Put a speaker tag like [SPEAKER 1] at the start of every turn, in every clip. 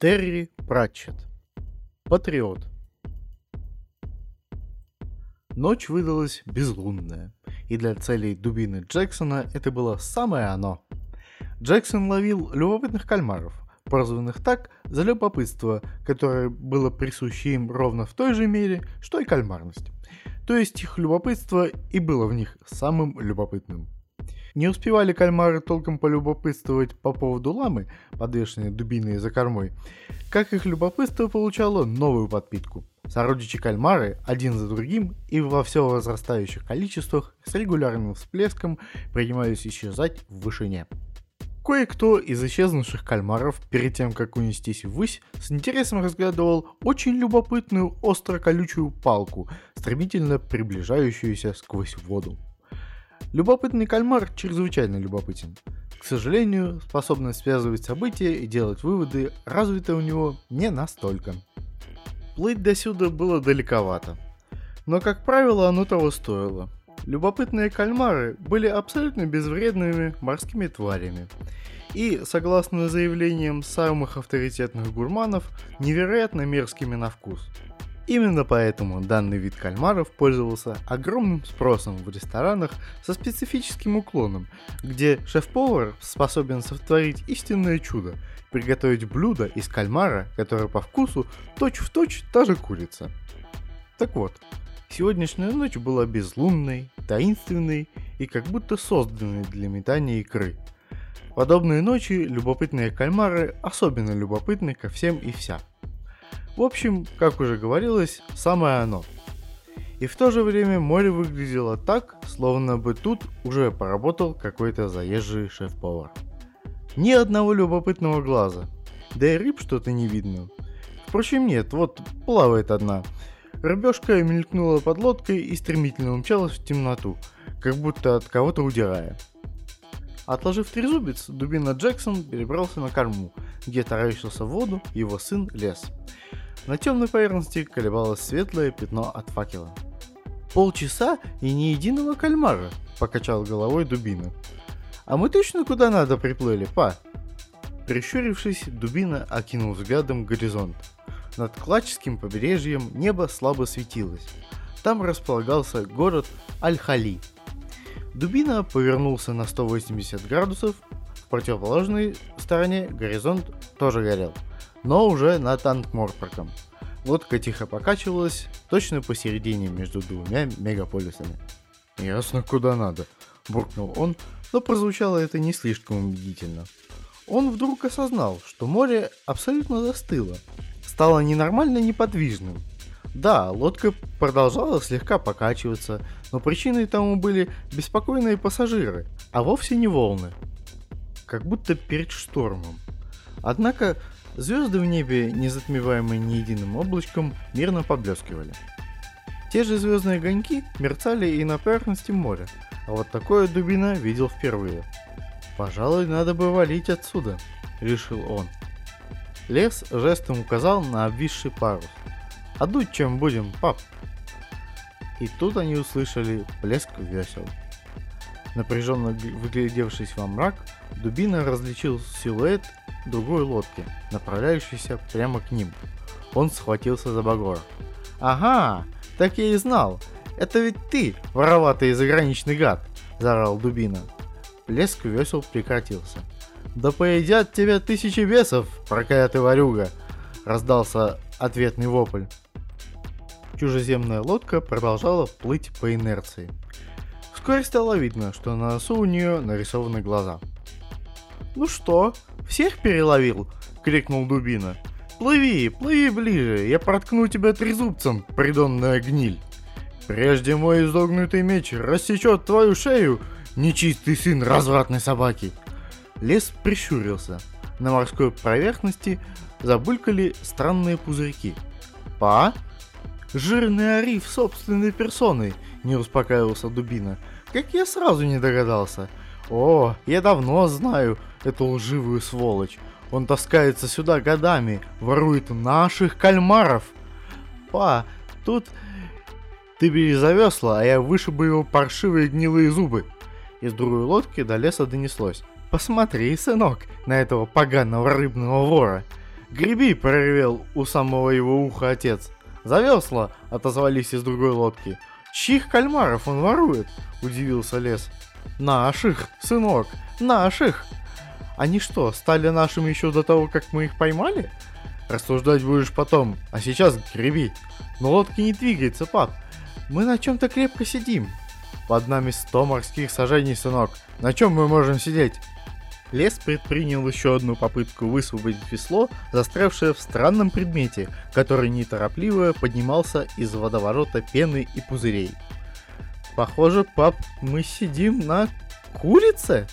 [SPEAKER 1] Терри Пратчет. Патриот. Ночь выдалась безлунная, и для целей дубины Джексона это было самое оно. Джексон ловил любопытных кальмаров, прозванных так за любопытство, которое было присуще им ровно в той же мере, что и кальмарность. То есть их любопытство и было в них самым любопытным. Не успевали кальмары толком полюбопытствовать по поводу ламы, подвешенной дубиной за кормой, как их любопытство получало новую подпитку. Сородичи кальмары один за другим и во все возрастающих количествах с регулярным всплеском принимались исчезать в вышине. Кое-кто из исчезнувших кальмаров, перед тем как унестись ввысь, с интересом разглядывал очень любопытную остро-колючую палку, стремительно приближающуюся сквозь воду. Любопытный кальмар чрезвычайно любопытен. К сожалению, способность связывать события и делать выводы развита у него не настолько. Плыть до сюда было далековато. Но, как правило, оно того стоило. Любопытные кальмары были абсолютно безвредными морскими тварями. И, согласно заявлениям самых авторитетных гурманов, невероятно мерзкими на вкус – Именно поэтому данный вид кальмаров пользовался огромным спросом в ресторанах со специфическим уклоном, где шеф-повар способен сотворить истинное чудо – приготовить блюдо из кальмара, которое по вкусу точь-в-точь та же курица. Так вот, сегодняшняя ночь была безлунной, таинственной и как будто созданной для метания икры. Подобные ночи любопытные кальмары особенно любопытны ко всем и вся – в общем, как уже говорилось, самое оно. И в то же время море выглядело так, словно бы тут уже поработал какой-то заезжий шеф-повар. Ни одного любопытного глаза. Да и рыб что-то не видно. Впрочем, нет, вот плавает одна. Рыбешка мелькнула под лодкой и стремительно умчалась в темноту, как будто от кого-то удирая. Отложив трезубец, дубина Джексон перебрался на корму, где таращился в воду его сын Лес – на темной поверхности колебалось светлое пятно от факела. «Полчаса и ни единого кальмара», — покачал головой Дубина. «А мы точно куда надо приплыли, па?» Прищурившись, Дубина окинул взглядом горизонт. Над Клачским побережьем небо слабо светилось. Там располагался город Аль-Хали. Дубина повернулся на 180 градусов, в противоположной стороне горизонт тоже горел — но уже над Антморпорком. Лодка тихо покачивалась, точно посередине между двумя мегаполисами. «Ясно, куда надо», — буркнул он, но прозвучало это не слишком убедительно. Он вдруг осознал, что море абсолютно застыло, стало ненормально неподвижным. Да, лодка продолжала слегка покачиваться, но причиной тому были беспокойные пассажиры, а вовсе не волны. Как будто перед штормом. Однако Звезды в небе, не затмеваемые ни единым облачком, мирно поблескивали. Те же звездные огоньки мерцали и на поверхности моря, а вот такое дубина видел впервые. «Пожалуй, надо бы валить отсюда», — решил он. Лес жестом указал на обвисший парус. «А дуть чем будем, пап?» И тут они услышали плеск весел. Напряженно выглядевшись во мрак, Дубина различил силуэт другой лодки, направляющейся прямо к ним. Он схватился за багор. «Ага, так я и знал. Это ведь ты, вороватый заграничный гад!» – заорал Дубина. Плеск весел прекратился. «Да поедят тебя тысячи бесов, проклятый ворюга!» – раздался ответный вопль. Чужеземная лодка продолжала плыть по инерции. Вскоре стало видно, что на носу у нее нарисованы глаза. «Ну что, всех переловил?» — крикнул Дубина. «Плыви, плыви ближе, я проткну тебя трезубцем, придонная гниль. Прежде мой изогнутый меч рассечет твою шею, нечистый сын развратной собаки!» Лес прищурился. На морской поверхности забулькали странные пузырьки. «Па?» «Жирный ариф собственной персоной!» — не успокаивался Дубина. «Как я сразу не догадался!» «О, я давно знаю эту лживую сволочь. Он таскается сюда годами, ворует наших кальмаров!» «Па, тут ты бери за весла, а я вышибу его паршивые гнилые зубы!» Из другой лодки до леса донеслось. «Посмотри, сынок, на этого поганого рыбного вора!» «Греби!» — проревел у самого его уха отец. «За весла!» — отозвались из другой лодки. «Чьих кальмаров он ворует?» — удивился лес. «Наших, сынок, наших!» «Они что, стали нашими еще до того, как мы их поймали?» «Рассуждать будешь потом, а сейчас греби!» «Но лодка не двигается, пап! Мы на чем-то крепко сидим!» «Под нами сто морских сажений, сынок! На чем мы можем сидеть?» Лес предпринял еще одну попытку высвободить весло, застрявшее в странном предмете, который неторопливо поднимался из водоворота пены и пузырей. «Похоже, пап, мы сидим на курице?»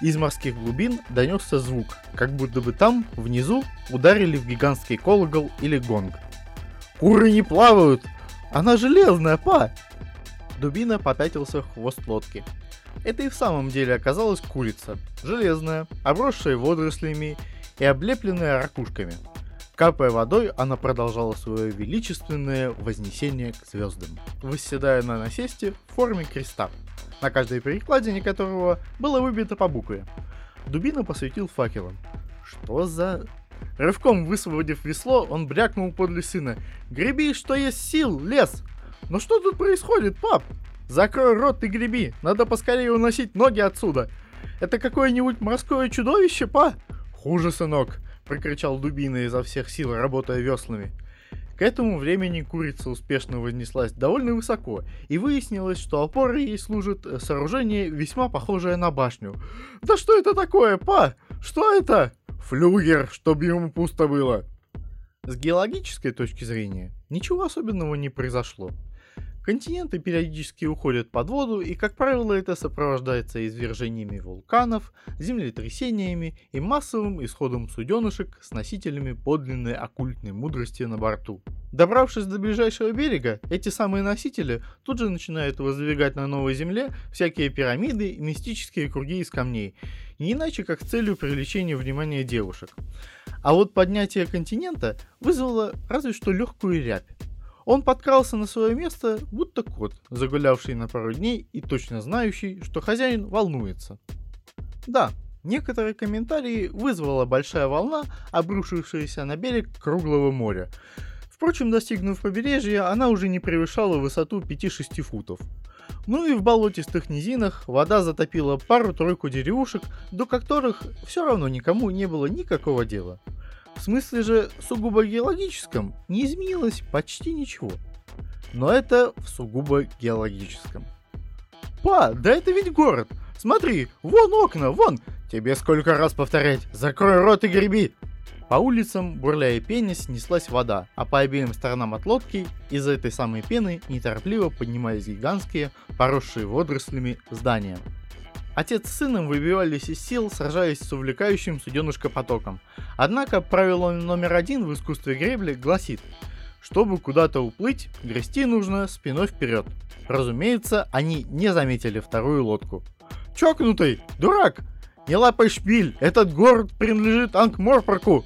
[SPEAKER 1] Из морских глубин донесся звук, как будто бы там, внизу, ударили в гигантский колокол или гонг. «Куры не плавают! Она железная, па!» Дубина попятился в хвост лодки. Это и в самом деле оказалась курица, железная, обросшая водорослями и облепленная ракушками. Капая водой, она продолжала свое величественное вознесение к звездам, восседая на насесте в форме креста, на каждой перекладине которого было выбито по букве. Дубина посветил факелом. Что за... Рывком высвободив весло, он брякнул подле сына. «Греби, что есть сил, лес!» «Но что тут происходит, пап?» Закрой рот и греби, надо поскорее уносить ноги отсюда. Это какое-нибудь морское чудовище, па? Хуже, сынок, прокричал Дубина изо всех сил, работая веслами. К этому времени курица успешно вознеслась довольно высоко, и выяснилось, что опорой ей служит сооружение, весьма похожее на башню. «Да что это такое, па? Что это?» «Флюгер, чтобы ему пусто было!» С геологической точки зрения ничего особенного не произошло. Континенты периодически уходят под воду, и, как правило, это сопровождается извержениями вулканов, землетрясениями и массовым исходом суденышек с носителями подлинной оккультной мудрости на борту. Добравшись до ближайшего берега, эти самые носители тут же начинают воздвигать на новой земле всякие пирамиды и мистические круги из камней, не иначе как с целью привлечения внимания девушек. А вот поднятие континента вызвало разве что легкую рябь. Он подкрался на свое место, будто кот, загулявший на пару дней и точно знающий, что хозяин волнуется. Да, некоторые комментарии вызвала большая волна, обрушившаяся на берег круглого моря. Впрочем, достигнув побережья, она уже не превышала высоту 5-6 футов. Ну и в болотистых низинах вода затопила пару-тройку деревушек, до которых все равно никому не было никакого дела. В смысле же сугубо геологическом не изменилось почти ничего. Но это в сугубо геологическом. Па, да это ведь город. Смотри, вон окна, вон. Тебе сколько раз повторять, закрой рот и греби. По улицам, бурляя пене, снеслась вода, а по обеим сторонам от лодки из-за этой самой пены неторопливо поднимались гигантские, поросшие водорослями здания. Отец с сыном выбивались из сил, сражаясь с увлекающим суденышко потоком. Однако правило номер один в искусстве гребли гласит, чтобы куда-то уплыть, грести нужно спиной вперед. Разумеется, они не заметили вторую лодку. «Чокнутый! Дурак! Не лапай шпиль! Этот город принадлежит Ангморпорку!»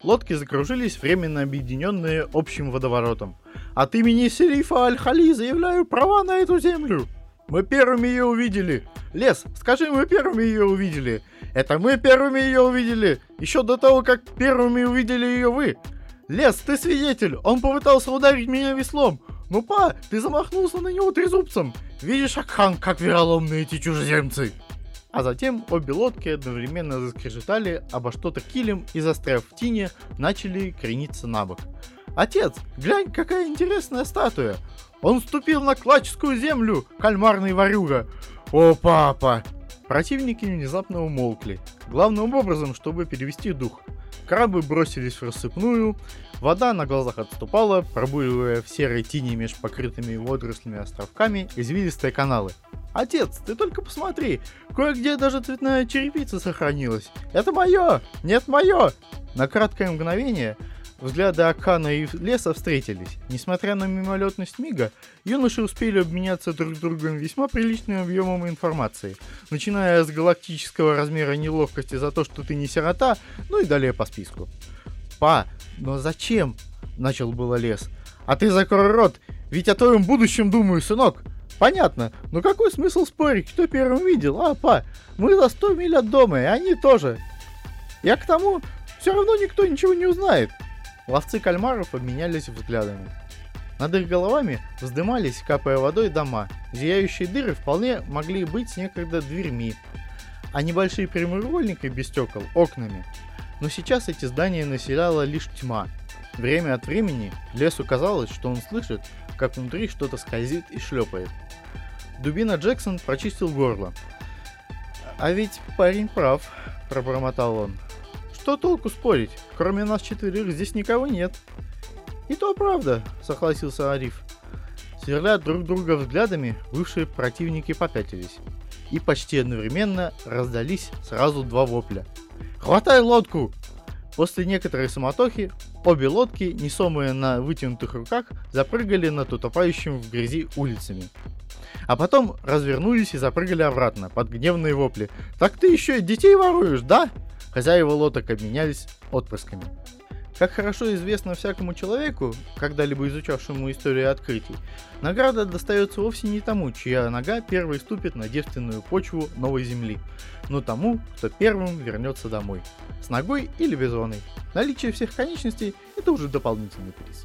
[SPEAKER 1] Лодки закружились, временно объединенные общим водоворотом. «От имени Серифа Аль-Хали заявляю права на эту землю!» Мы первыми ее увидели. Лес, скажи, мы первыми ее увидели. Это мы первыми ее увидели. Еще до того, как первыми увидели ее вы. Лес, ты свидетель. Он попытался ударить меня веслом. Ну, па, ты замахнулся на него трезубцем. Видишь, Акхан, как вероломны эти чужеземцы. А затем обе лодки одновременно заскрежетали обо что-то килем и, застряв в тине, начали крениться на бок. «Отец, глянь, какая интересная статуя! Он ступил на клачскую землю, кальмарный ворюга. О, папа! Противники внезапно умолкли, главным образом, чтобы перевести дух. Крабы бросились в рассыпную, вода на глазах отступала, пробуривая в серой тени меж покрытыми водорослями островками извилистые каналы. «Отец, ты только посмотри, кое-где даже цветная черепица сохранилась. Это мое! Нет, мое!» На краткое мгновение Взгляды Акана и Леса встретились. Несмотря на мимолетность мига, юноши успели обменяться друг с другом весьма приличным объемом информации, начиная с галактического размера неловкости за то, что ты не сирота, ну и далее по списку. «Па, но зачем?» — начал было Лес. «А ты закрой рот, ведь о твоем будущем думаю, сынок!» Понятно, но какой смысл спорить, кто первым видел? А, па, мы за 100 миль от дома, и они тоже. Я к тому, все равно никто ничего не узнает. Ловцы кальмаров обменялись взглядами. Над их головами вздымались, капая водой, дома. Зияющие дыры вполне могли быть некогда дверьми, а небольшие прямоугольники без стекол – окнами. Но сейчас эти здания населяла лишь тьма. Время от времени лесу казалось, что он слышит, как внутри что-то скользит и шлепает. Дубина Джексон прочистил горло. «А ведь парень прав», – пробормотал он. «Что толку спорить? Кроме нас четверых здесь никого нет». «И то правда», — согласился Ариф. Сверля друг друга взглядами, бывшие противники попятились. И почти одновременно раздались сразу два вопля. «Хватай лодку!» После некоторой суматохи обе лодки, несомые на вытянутых руках, запрыгали над утопающим в грязи улицами. А потом развернулись и запрыгали обратно под гневные вопли. «Так ты еще и детей воруешь, да?» Хозяева лодок обменялись отпрысками. Как хорошо известно всякому человеку, когда-либо изучавшему историю открытий, награда достается вовсе не тому, чья нога первой ступит на девственную почву новой земли, но тому, кто первым вернется домой. С ногой или без оной. Наличие всех конечностей – это уже дополнительный приз.